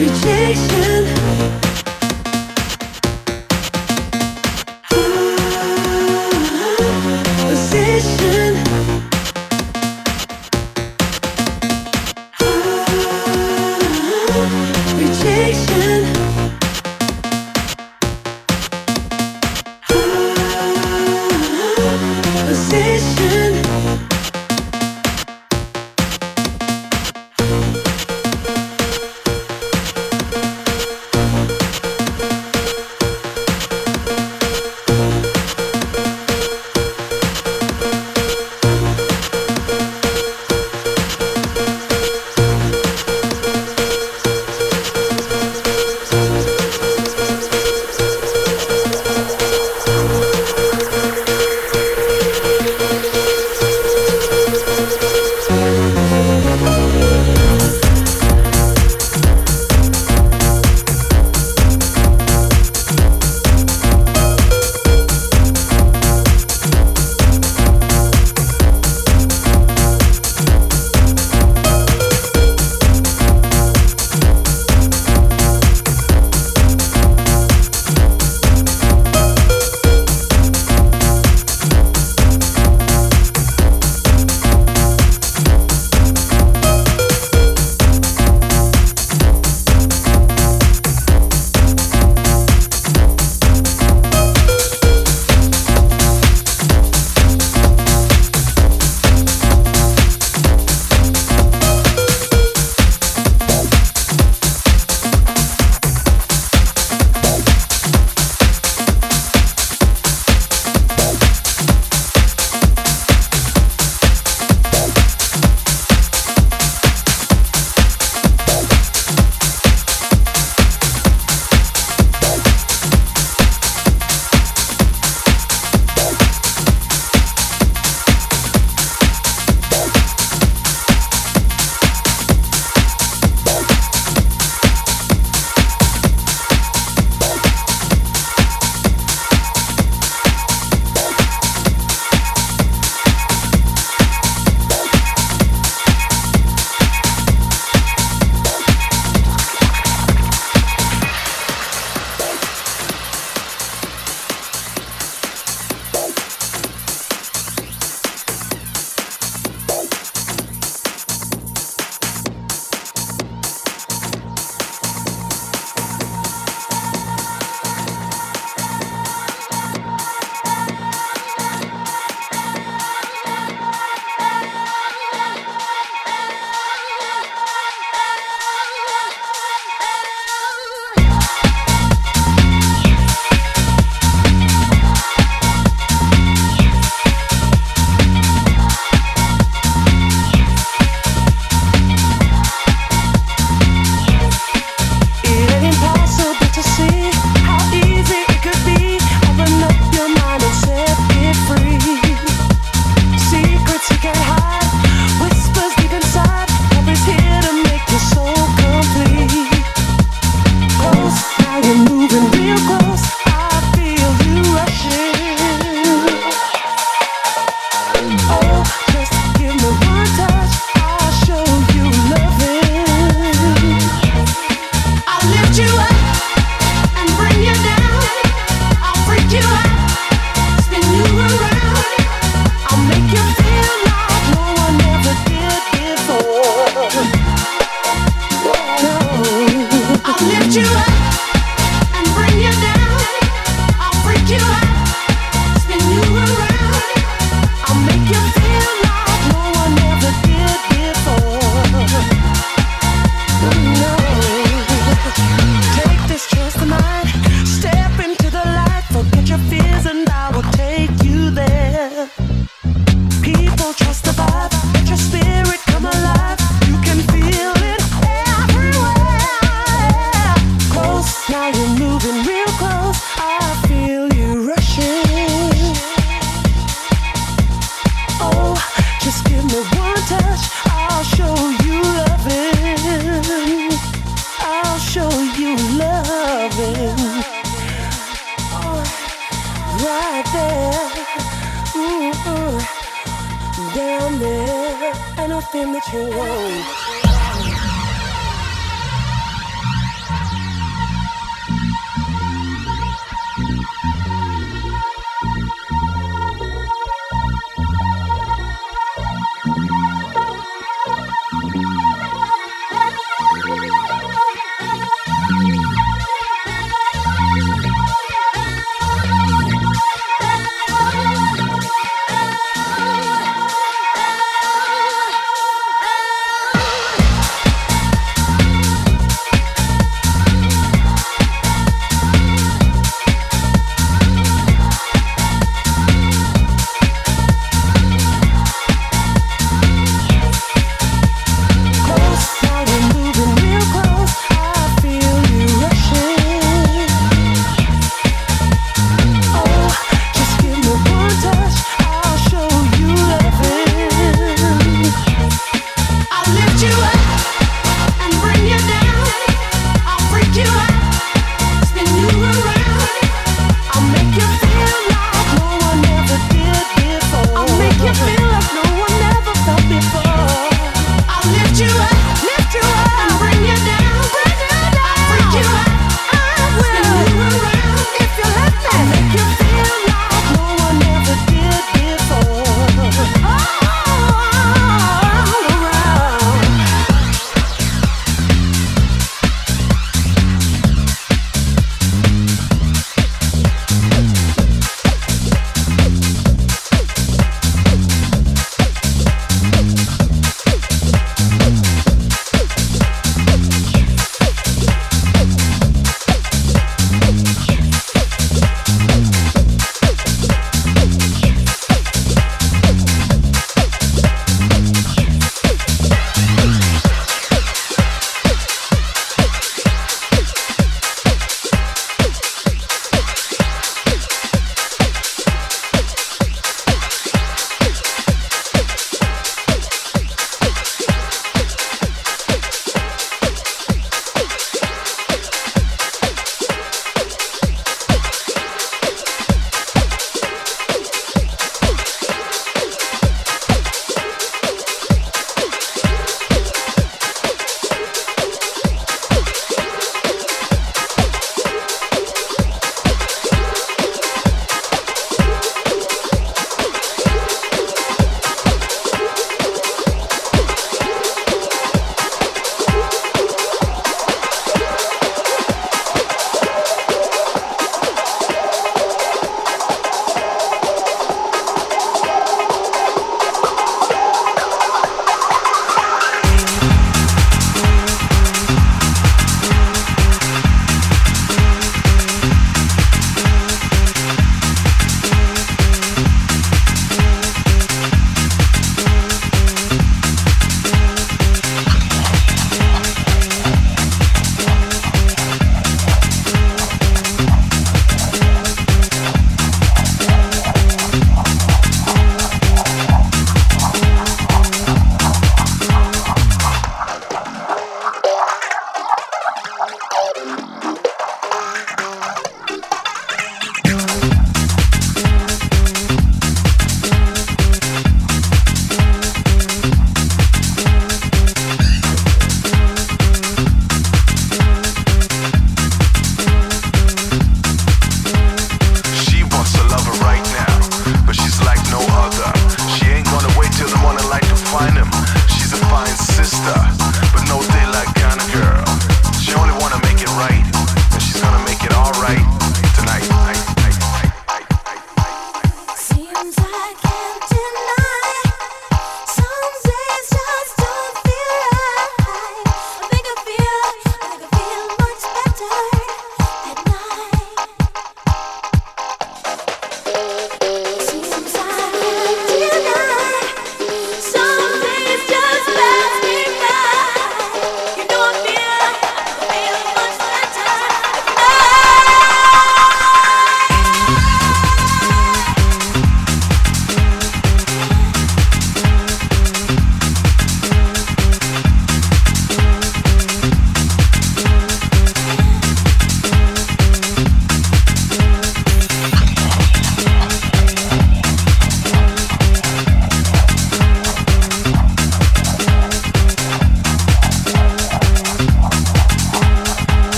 nothing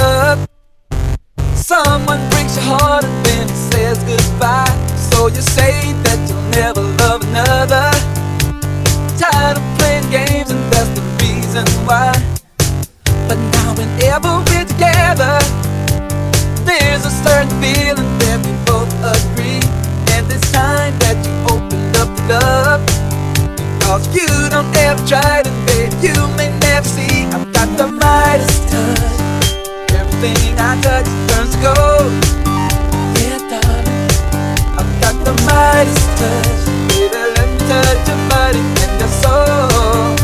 up. Someone breaks your heart and then says goodbye. So you say that you'll never love another. Tired of playing games, and that's the reason why. But now, whenever we're together, there's a certain feeling that we both agree. And it's time that you opened up to love. Because you don't ever try to, babe, you may never see. I've got the mightiest touch. Everything I touch turns to gold. Yeah, darling, I've got the mightiest touch. Baby, let me touch your body and your soul.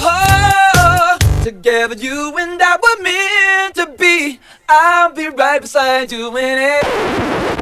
Oh, Together, you and I were meant to be. I'll be right beside you in it.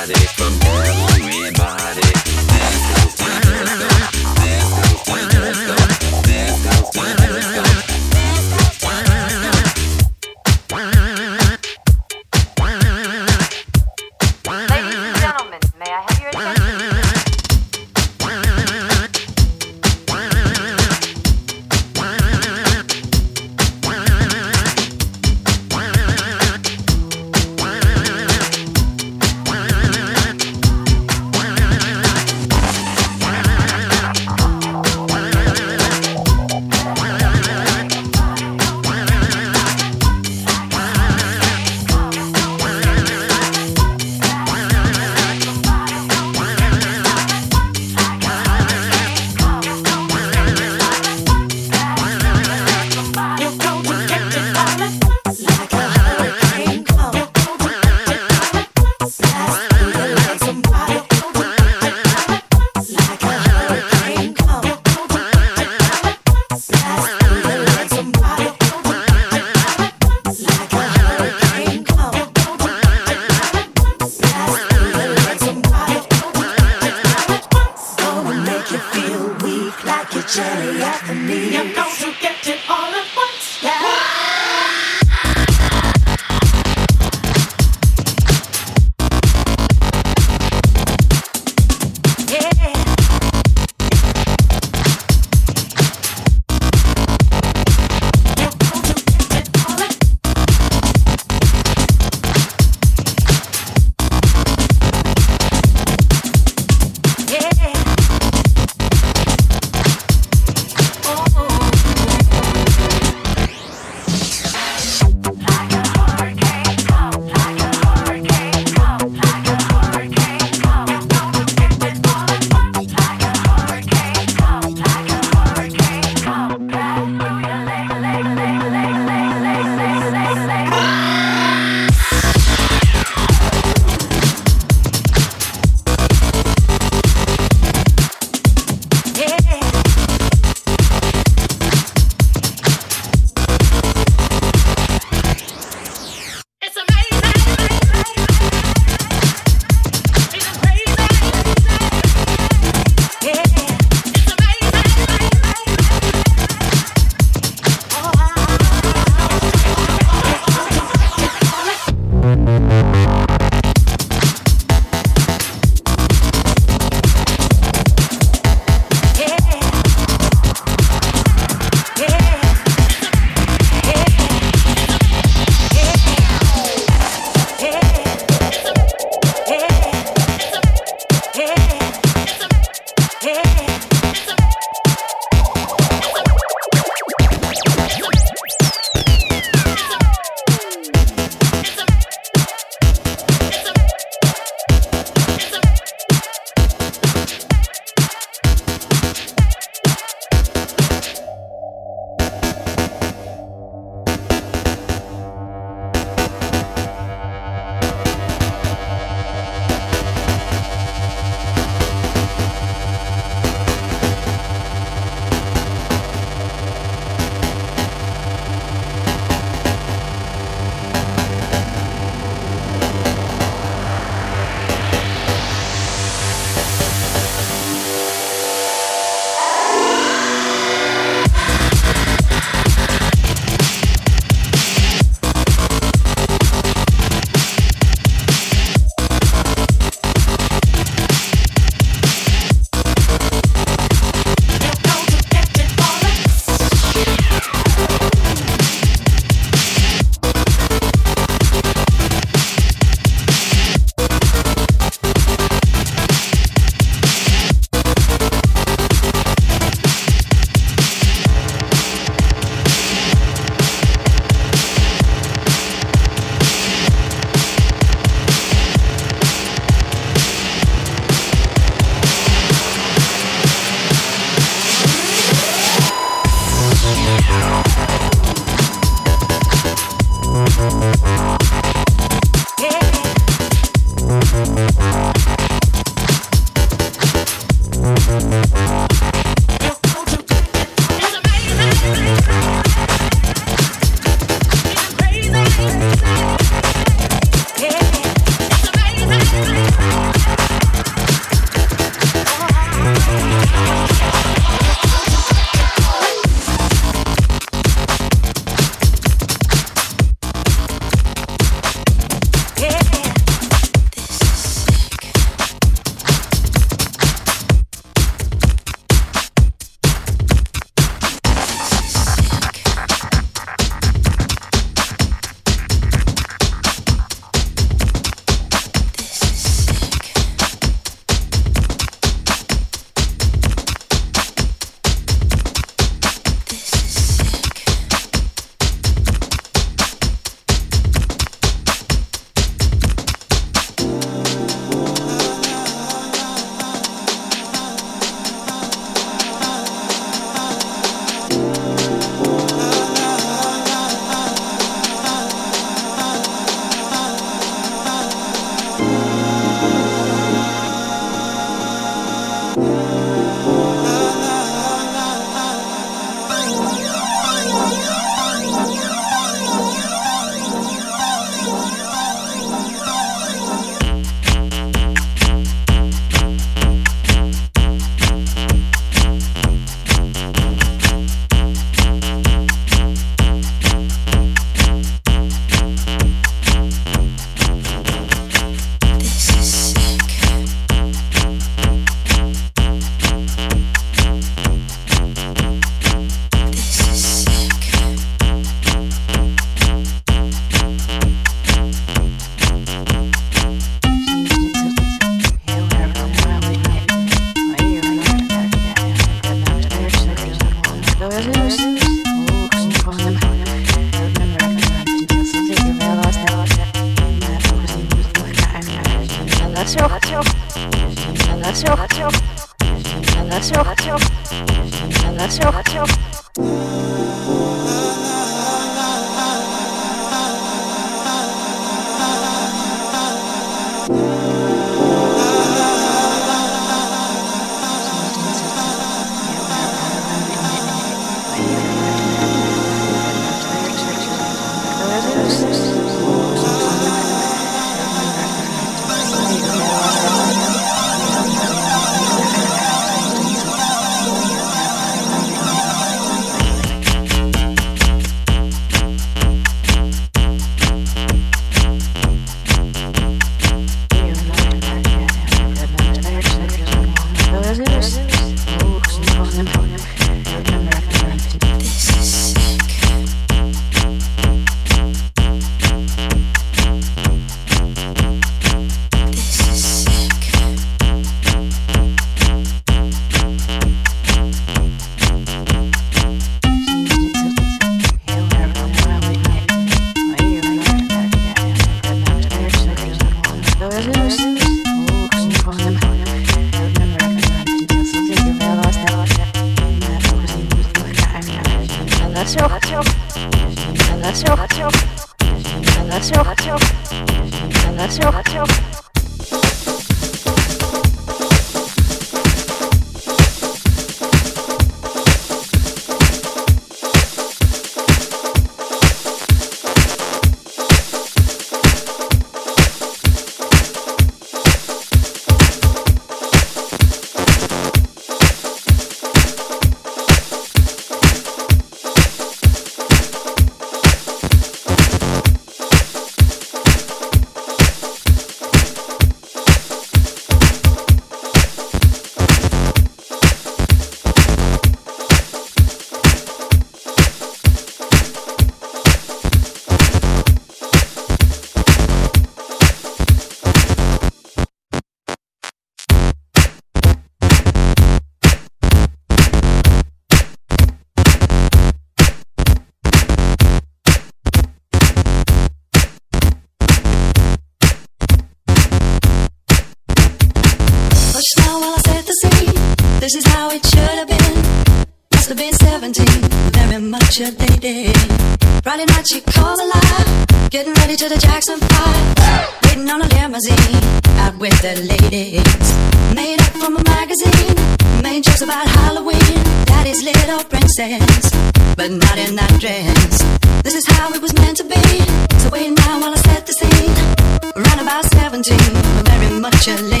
Much a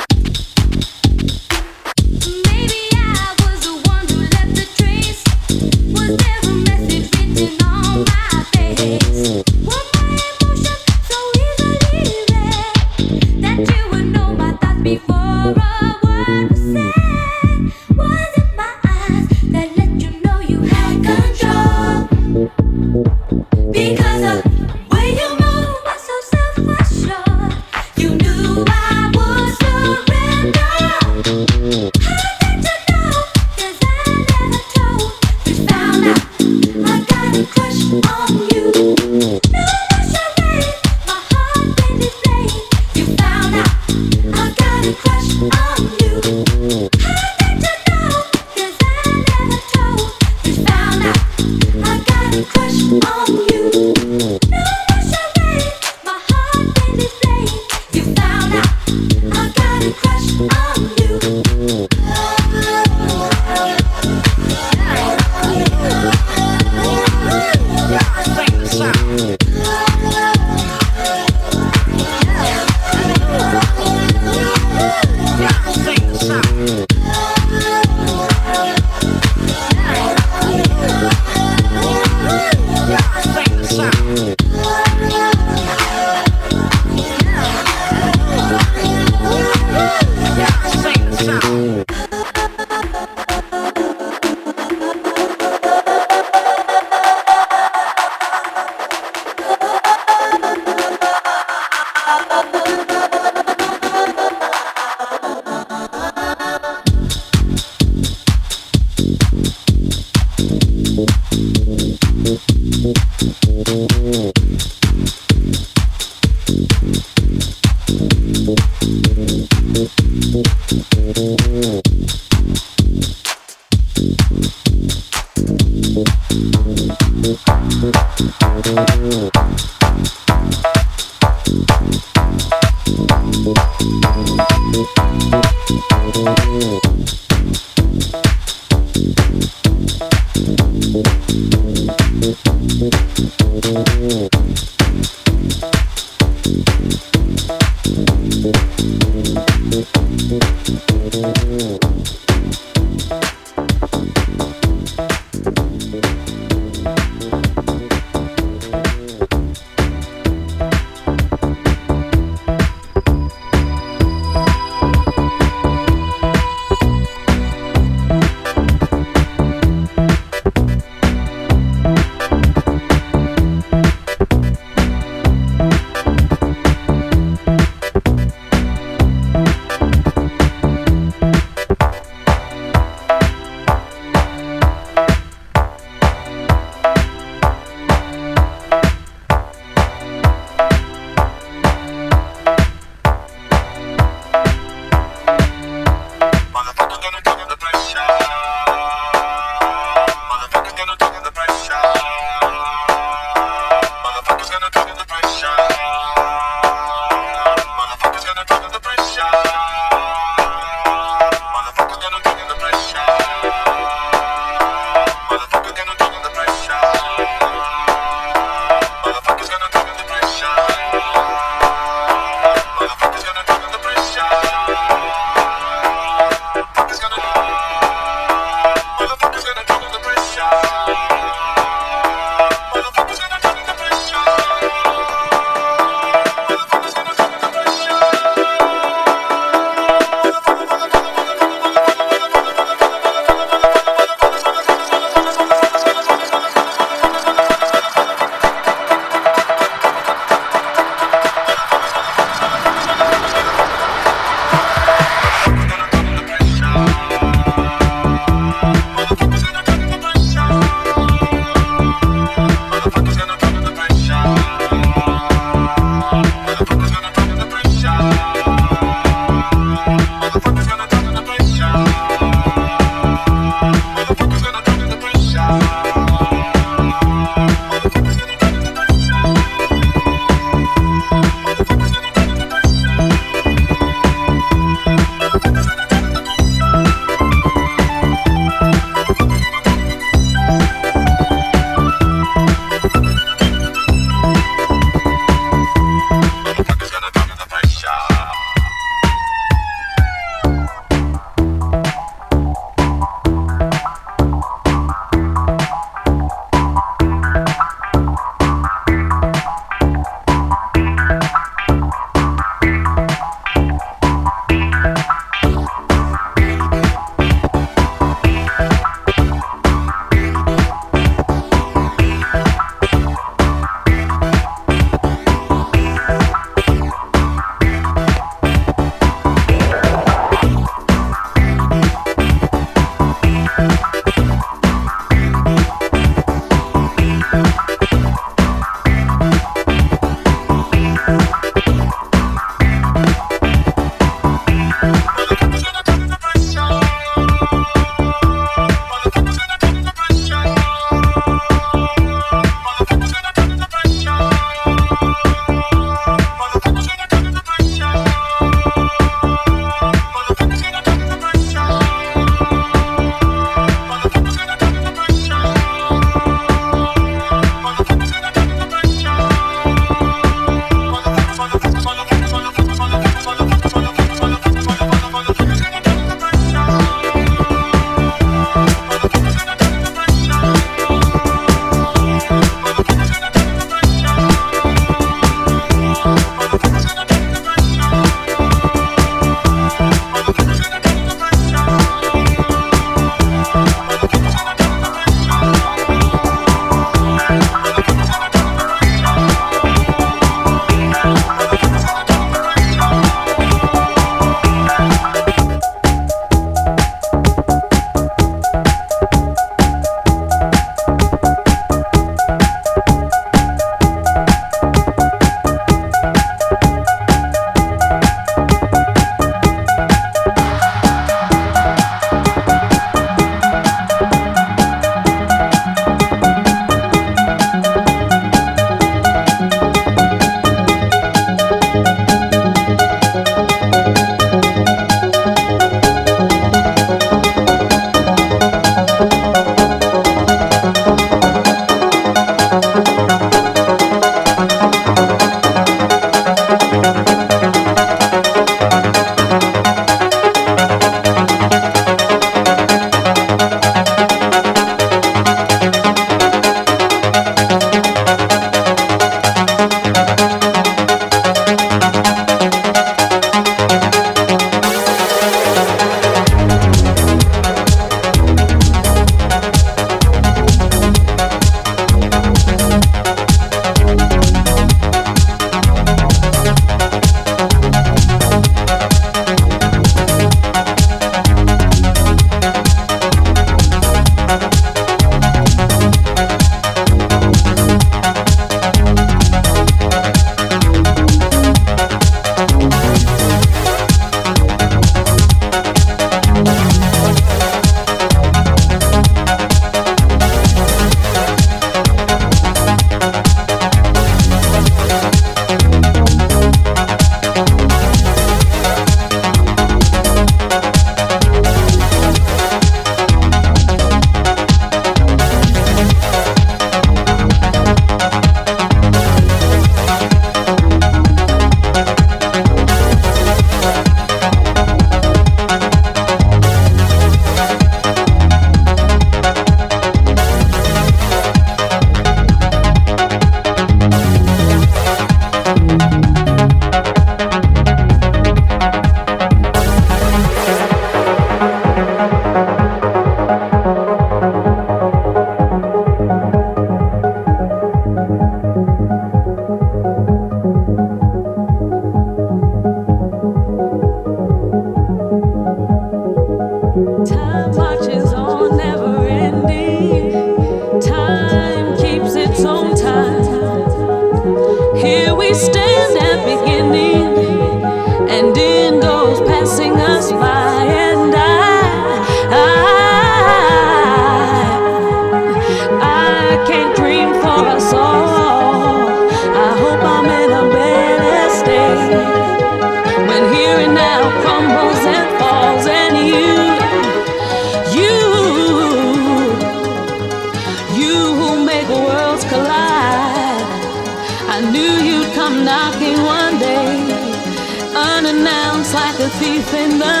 thief in the